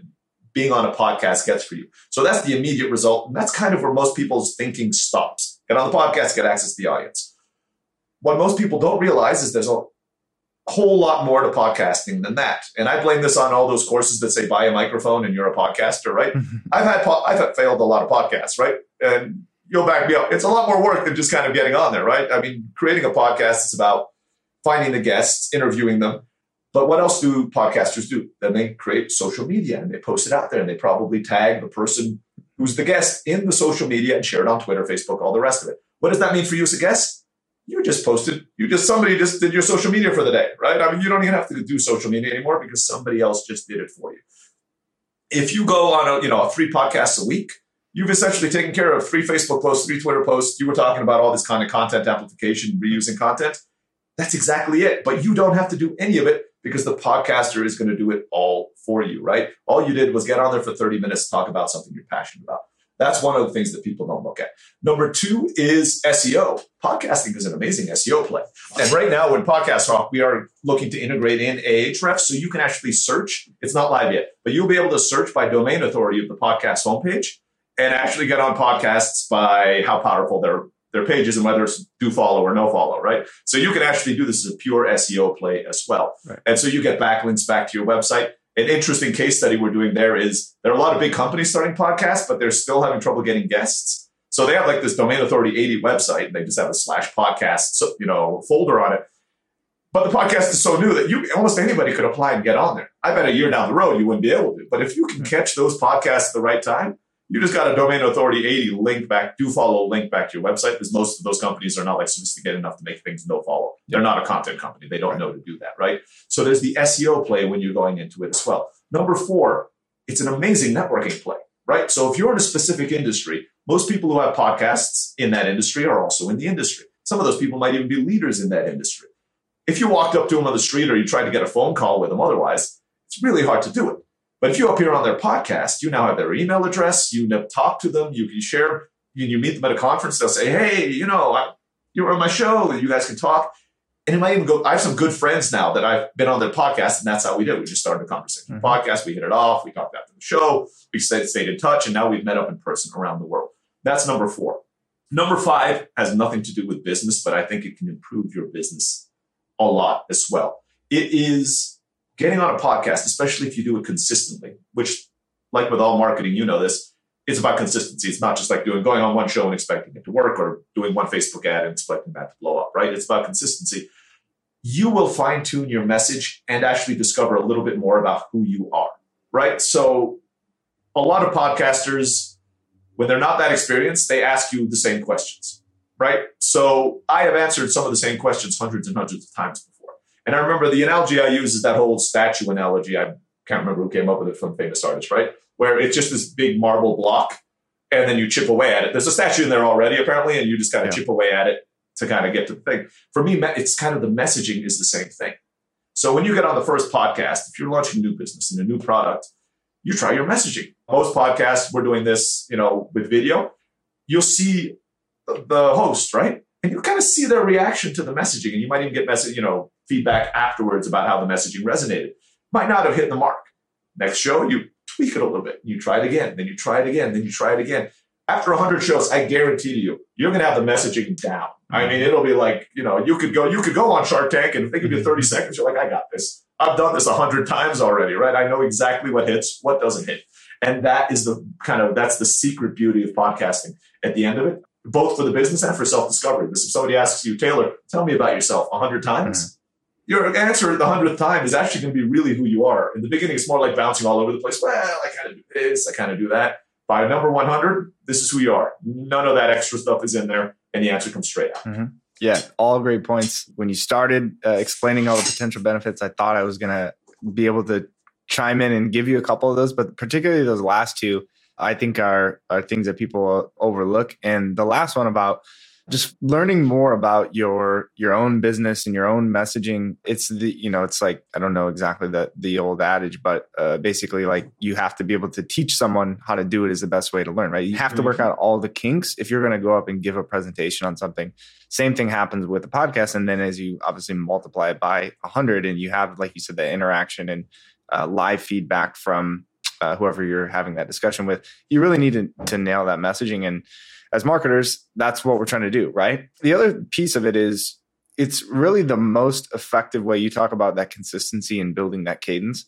being on a podcast gets for you. So that's the immediate result. And that's kind of where most people's thinking stops. Get on the podcast, get access to the audience. What most people don't realize is there's a whole lot more to podcasting than that. And I blame this on all those courses that say buy a microphone and you're a podcaster, right? Mm-hmm. I've had po- I've had failed a lot of podcasts, right? And you'll back me up. It's a lot more work than just kind of getting on there, right? I mean, creating a podcast is about finding the guests, interviewing them. But what else do podcasters do? Then they create social media and they post it out there and they probably tag the person who's the guest in the social media and share it on Twitter, Facebook, all the rest of it. What does that mean for you as a guest? You just posted, you just, somebody just did your social media for the day, right? I mean, you don't even have to do social media anymore because somebody else just did it for you. If you go on a, you know, three podcasts a week, you've essentially taken care of three Facebook posts, three Twitter posts. You were talking about all this kind of content amplification, reusing content. That's exactly it. But you don't have to do any of it because the podcaster is going to do it all for you, right? All you did was get on there for 30 minutes talk about something you're passionate about. That's one of the things that people don't look at. Number two is SEO. Podcasting is an amazing SEO play. And right now, with Podcast Hawk, we are looking to integrate in Ahrefs so you can actually search. It's not live yet, but you'll be able to search by domain authority of the podcast homepage and actually get on podcasts by how powerful their their pages and whether it's do follow or no follow, right? So you can actually do this as a pure SEO play as well. Right. And so you get backlinks back to your website. An interesting case study we're doing there is there are a lot of big companies starting podcasts, but they're still having trouble getting guests. So they have like this domain authority 80 website and they just have a slash podcast, so, you know, folder on it. But the podcast is so new that you almost anybody could apply and get on there. I bet a year down the road you wouldn't be able to. But if you can catch those podcasts at the right time, you just got a domain authority 80 link back, do follow link back to your website because most of those companies are not like sophisticated enough to make things no follow. They're not a content company. They don't Right. know to do that, right? So there's the SEO play when you're going into it as well. Number four, it's an amazing networking play, right? So if you're in a specific industry, most people who have podcasts in that industry are also in the industry. Some of those people might even be leaders in that industry. If you walked up to them on the street or you tried to get a phone call with them otherwise, it's really hard to do it. But if you appear on their podcast, you now have their email address, you talk to them, you can share, you, you meet them at a conference, they'll say, hey, you know, I, you were on my show, and you guys can talk. And it might even go, I have some good friends now that I've been on their podcast, and that's how we did. We just started a conversation. Mhm. Podcast, we hit it off, we talked after the show, we stayed, stayed in touch, and now we've met up in person around the world. That's number four. Number five has nothing to do with business, but I think it can improve your business a lot as well. It is getting on a podcast, especially if you do it consistently, which, like with all marketing, you know this, it's about consistency. It's not just like doing going on one show and expecting it to work or doing one Facebook ad and expecting that to blow up, right? It's about consistency. You will fine tune your message and actually discover a little bit more about who you are, right? So, a lot of podcasters, when they're not that experienced, they ask you the same questions, right? So, I have answered some of the same questions hundreds and hundreds of times before. And I remember the analogy I use is that whole statue analogy. I can't remember who came up with it from famous artist, right? where it's just this big marble block and then you chip away at it. There's a statue in there already, apparently, and you just kind of yeah. chip away at it to kind of get to the thing. For me, it's kind of the messaging is the same thing. So when you get on the first podcast, if you're launching a new business and a new product, you try your messaging. Most podcasts, we're doing this, you know, with video. You'll see the host, right? And you kind of see their reaction to the messaging, and you might even get message, you know, feedback afterwards about how the messaging resonated. Might not have hit the mark. Next show, you tweak it a little bit. You try it again, then you try it again, then you try it again. After 100 shows, I guarantee you, you're going to have the messaging down. I mean, it'll be like, you know, you could go, you could go on Shark Tank and if they give you 30 seconds, you're like, I got this. I've done this 100 times already, right? I know exactly what hits, what doesn't hit. And that is the kind of, that's the secret beauty of podcasting at the end of it, both for the business and for self-discovery. Because if somebody asks you, Taylor, tell me about yourself 100 times, mm-hmm your answer the hundredth time is actually going to be really who you are. In the beginning, it's more like bouncing all over the place. Well, I kind of do this, I kind of do that. By number 100, this is who you are. None of that extra stuff is in there, and the answer comes straight out. Mm-hmm. Yeah, all great points. When you started uh, explaining all the potential benefits, I thought I was going to be able to chime in and give you a couple of those, but particularly those last two, I think are are things that people overlook. And the last one about just learning more about your your own business and your own messaging it's the you know it's like i don't know exactly the the old adage but uh, basically like you have to be able to teach someone how to do it is the best way to learn right? You have to work mm-hmm. out all the kinks if you're going to go up and give a presentation on something. Same thing happens with the podcast and then as you obviously multiply it by 100 and you have like you said the interaction and uh, live feedback from uh, whoever you're having that discussion with you really need to, to nail that messaging. And as marketers, that's what we're trying to do, right? The other piece of it is it's really the most effective way you talk about that consistency and building that cadence.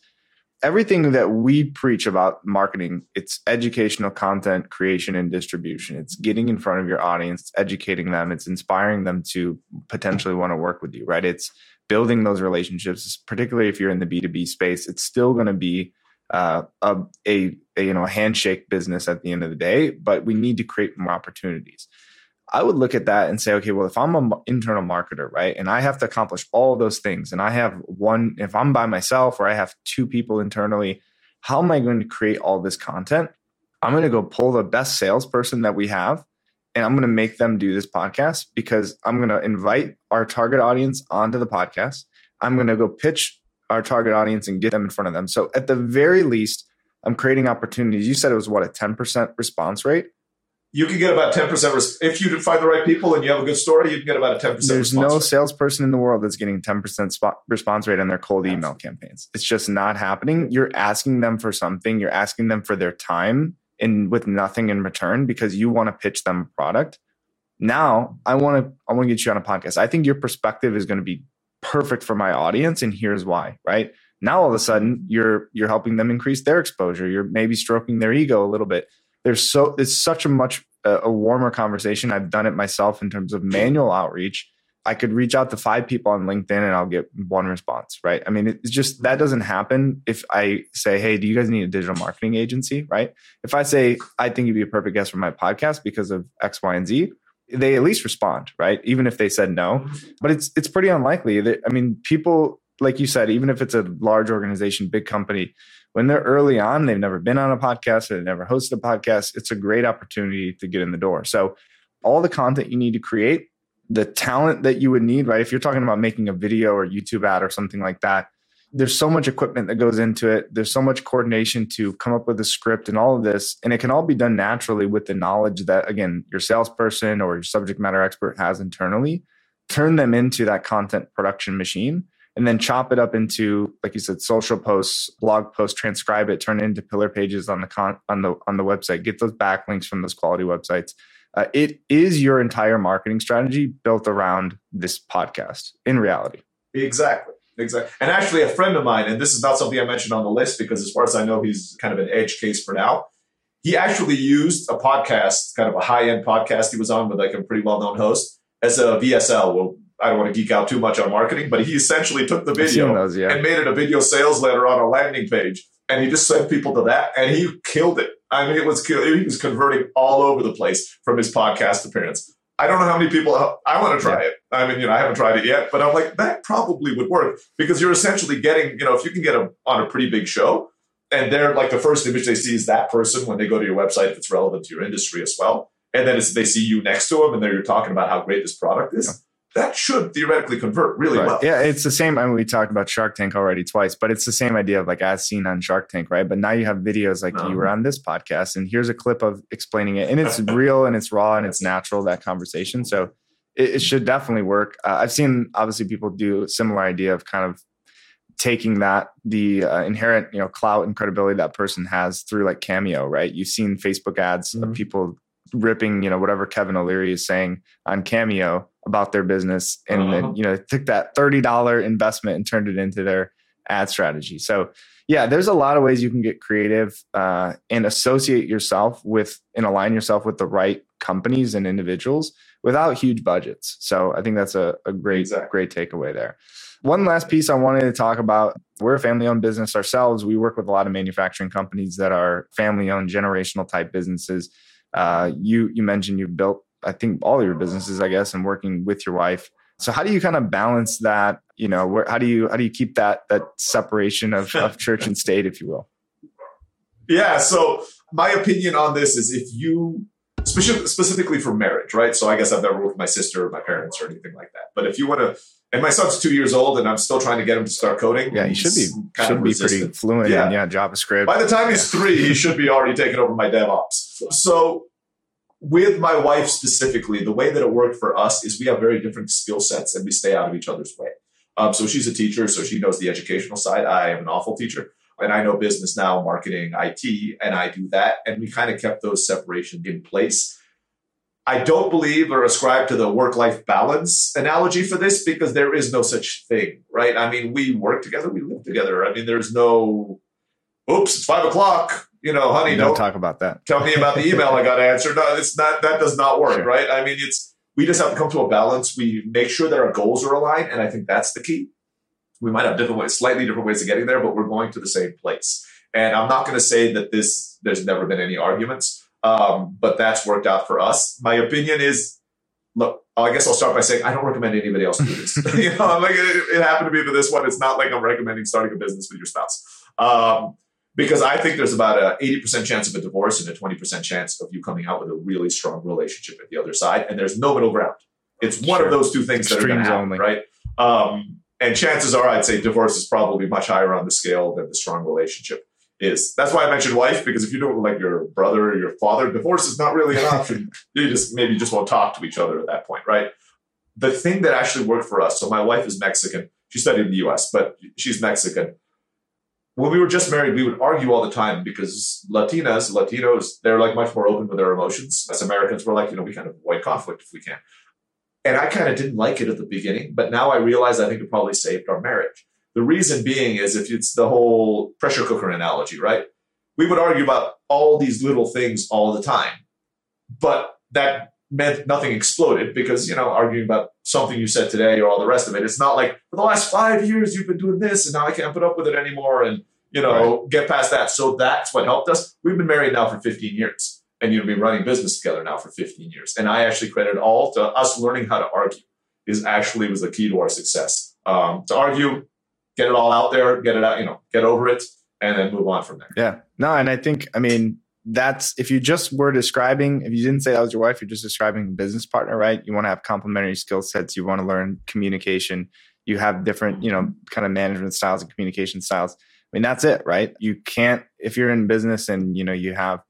Everything that we preach about marketing, it's educational content creation and distribution. It's getting in front of your audience, educating them, it's inspiring them to potentially want to work with you, right? It's building those relationships, particularly if you're in the B2B space. It's still going to be uh, a, a, you know a handshake business at the end of the day, but we need to create more opportunities. I would look at that and say, okay, well, if I'm an internal marketer, right, and I have to accomplish all those things, and I have one, if I'm by myself or I have two people internally, how am I going to create all this content? I'm going to go pull the best salesperson that we have, and I'm going to make them do this podcast because I'm going to invite our target audience onto the podcast. I'm going to go pitch our target audience and get them in front of them. So at the very least, I'm creating opportunities. You said it was what a 10% response rate. You can get about 10% res- if you find the right people and you have a good story. You can get about a 10%. There's no rate. salesperson in the world that's getting 10% spot response rate on their cold email campaigns. It's just not happening. You're asking them for something. You're asking them for their time and with nothing in return because you want to pitch them a product. Now I want to I want to get you on a podcast. I think your perspective is going to be perfect for my audience and here's why right? Now all of a sudden you're you're helping them increase their exposure. You're maybe stroking their ego a little bit. There's so it's such a much a warmer conversation. I've done it myself in terms of manual outreach. I could reach out to five people on linkedin and i'll get one response right? I mean it's just that doesn't happen if i say hey do you guys need a digital marketing agency? Right? If i say i think you'd be a perfect guest for my podcast because of x y and z they at least respond, right? Even if they said no. Mm-hmm. But it's it's pretty unlikely that I mean, people like you said, even if it's a large organization, big company, when they're early on, they've never been on a podcast or they've never hosted a podcast, it's a great opportunity to get in the door. So all the content you need to create, the talent that you would need, right? If you're talking about making a video or YouTube ad or something like that, there's so much equipment that goes into it. There's so much coordination to come up with a script and all of this. And it can all be done naturally with the knowledge that, again, your salesperson or your subject matter expert has internally. Turn them into that content production machine and then chop it up into, like you said, social posts, blog posts, transcribe it, turn it into pillar pages on the con- on the on the website. Get those backlinks from those quality websites. Uh, it is your entire marketing strategy built around this podcast in reality. Exactly. Exactly. And actually, a friend of mine, and this is not something I mentioned on the list because, as far as I know, he's kind of an edge case for now. he actually used a podcast, kind of a high end podcast he was on with like a pretty well known host as a VSL. Well, I don't want to geek out too much on marketing, but he essentially took the video those, yeah. and made it a video sales letter on a landing page. And he just sent people to that and he killed it. I mean, it was he was converting all over the place from his podcast appearance. I don't know how many people I want to try Yeah. it. I mean, you know, I haven't tried it yet, but I'm like, that probably would work because you're essentially getting, you know, if you can get a, on a pretty big show and they're like the first image they see is that person when they go to your website, if it's relevant to your industry as well. And then it's, they see you next to them and then you're talking about how great this product is. That should theoretically convert really Right. well. Yeah, it's the same. I mean, we talked about Shark Tank already twice, but it's the same idea of like as seen on Shark Tank, right? But now you have videos like you were on this podcast, and here's a clip of explaining it, and it's real and it's raw and it's natural that conversation. So it, it should definitely work. Uh, I've seen obviously people do a similar idea of kind of taking that the uh, inherent you know clout and credibility that person has through like cameo right you've seen facebook ads of Mhm. people ripping you know whatever kevin o'leary is saying on cameo about their business and Uh-huh. then you know took that $30 investment and turned it into their ad strategy so yeah there's a lot of ways you can get creative uh, and associate yourself with and align yourself with the right companies and individuals without huge budgets so i think that's a, a great Exactly. great takeaway there one last piece I wanted to talk about. We're a family owned business ourselves. We work with a lot of manufacturing companies that are family owned, generational type businesses. Uh, you you mentioned you built, I think, all your businesses, I guess, and working with your wife. So how do you kind of balance that? You know, where, how do you how do you keep that that separation of, of church and state, if you will? Yeah. So my opinion on this is if you specific, specifically for marriage, right? So I guess I've never worked with my sister or my parents or anything like that. But if you want to, and my son's two years old, and I'm still trying to get him to start coding. Yeah, you should be kind should of be pretty fluent Yeah. in yeah JavaScript. By the time he's three, he should be already taking over my DevOps. So, with my wife specifically, the way that it worked for us is we have very different skill sets and we stay out of each other's way. Um, so, she's a teacher, so she knows the educational side. I am an awful teacher. And I know business now, marketing, IT, and I do that. And we kind of kept those separations in place. I don't believe or ascribe to the work life balance analogy for this because there is no such thing, right? I mean, we work together, we live together. I mean, there's no, oops, it's five o'clock. You know, honey, don't don't talk about that. tell me about the email I got answered. No, it's not, that does not work, Sure. right? I mean, it's, we just have to come to a balance. We make sure that our goals are aligned. And I think that's the key. We might have different ways, slightly different ways of getting there, but we're going to the same place. And I'm not going to say that this, there's never been any arguments, um, but that's worked out for us. My opinion is, look, I guess I'll start by saying I don't recommend anybody else do this. you know, I'm like, it, it happened to be for this one. It's not like I'm recommending starting a business with your spouse. Um, because I think there's about a 80% chance of a divorce and a 20% chance of you coming out with a really strong relationship at the other side. And there's no middle ground. It's one Sure. of those two things that are going to happen, only. right? Um, and chances are, I'd say divorce is probably much higher on the scale than the strong relationship is. That's why I mentioned wife, because if you do it with like your brother or your father, divorce is not really an option. you just maybe just won't talk to each other at that point, right? The thing that actually worked for us. So my wife is Mexican. She studied in the U.S., but she's Mexican. When we were just married, we would argue all the time because Latinas, Latinos, they're like much more open with their emotions. As Americans, we're like, you know, we kind of avoid conflict if we can. And I kind of didn't like it at the beginning, but now I realize I think it probably saved our marriage. The reason being is if it's the whole pressure cooker analogy, right? We would argue about all these little things all the time, but that meant nothing exploded because, you know, arguing about something you said today or all the rest of it, it's not like for the last five years you've been doing this and now I can't put up with it anymore and, you know, get past that. So that's what helped us. We've been married now for 15 years and you've been running business together now for 15 years. And I actually credit all to us learning how to argue is actually was the key to our success. Um, to argue, get it all out there, get it out, you know, get over it, and then move on from there. Yeah. No, and I think I mean that's if you just were describing if you didn't say that was your wife, you're just describing a business partner, right? You want to have complementary skill sets, you want to learn communication, you have different, you know, kind of management styles and communication styles. I mean, that's it, right? You can't if you're in business and you know you have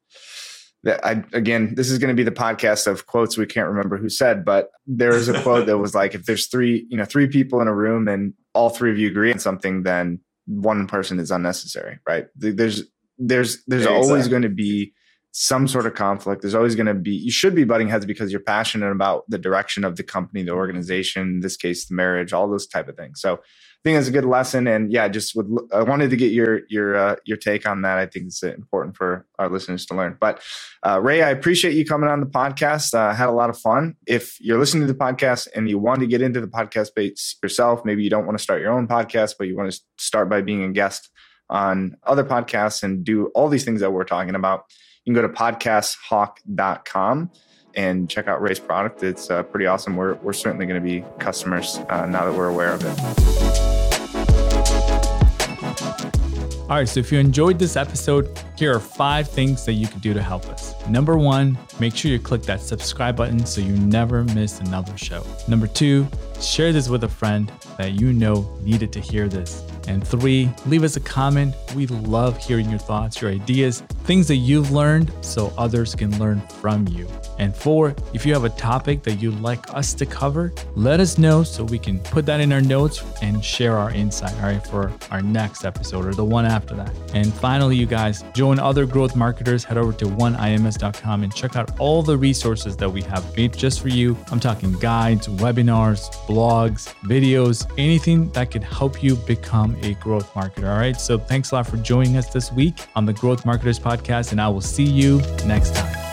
that I again, this is going to be the podcast of quotes we can't remember who said, but there is a quote that was like if there's three, you know, three people in a room and all three of you agree on something, then one person is unnecessary, right? There's there's there's Yeah, always going to be some sort of conflict. There's always going to be, you should be butting heads because you're passionate about the direction of the company, the organization, in this case, the marriage, all those type of things. So I think it's a good lesson. And yeah, just would, I wanted to get your, your, uh, your take on that. I think it's important for our listeners to learn. But uh, Ray, I appreciate you coming on the podcast. Uh, had a lot of fun. If you're listening to the podcast and you want to get into the podcast space yourself, maybe you don't want to start your own podcast, but you want to start by being a guest on other podcasts and do all these things that we're talking about you can go to podcasthawk.com and check out Ray's product. It's uh, pretty awesome. We're, we're certainly going to be customers uh, now that we're aware of it. All right, so if you enjoyed this episode, here are five things that you could do to help us. Number one, make sure you click that subscribe button so you never miss another show. Number two, share this with a friend that you know needed to hear this. And three, leave us a comment. We love hearing your thoughts, your ideas, things that you've learned so others can learn from you. And four, if you have a topic that you'd like us to cover, let us know so we can put that in our notes and share our insight, all right, for our next episode or the one after that. And finally, you guys, join other growth marketers, head over to oneims.com and check out all the resources that we have made just for you. I'm talking guides, webinars, blogs, videos, anything that could help you become a growth marketer. All right. So thanks a lot for joining us this week on the Growth Marketers Podcast, and I will see you next time.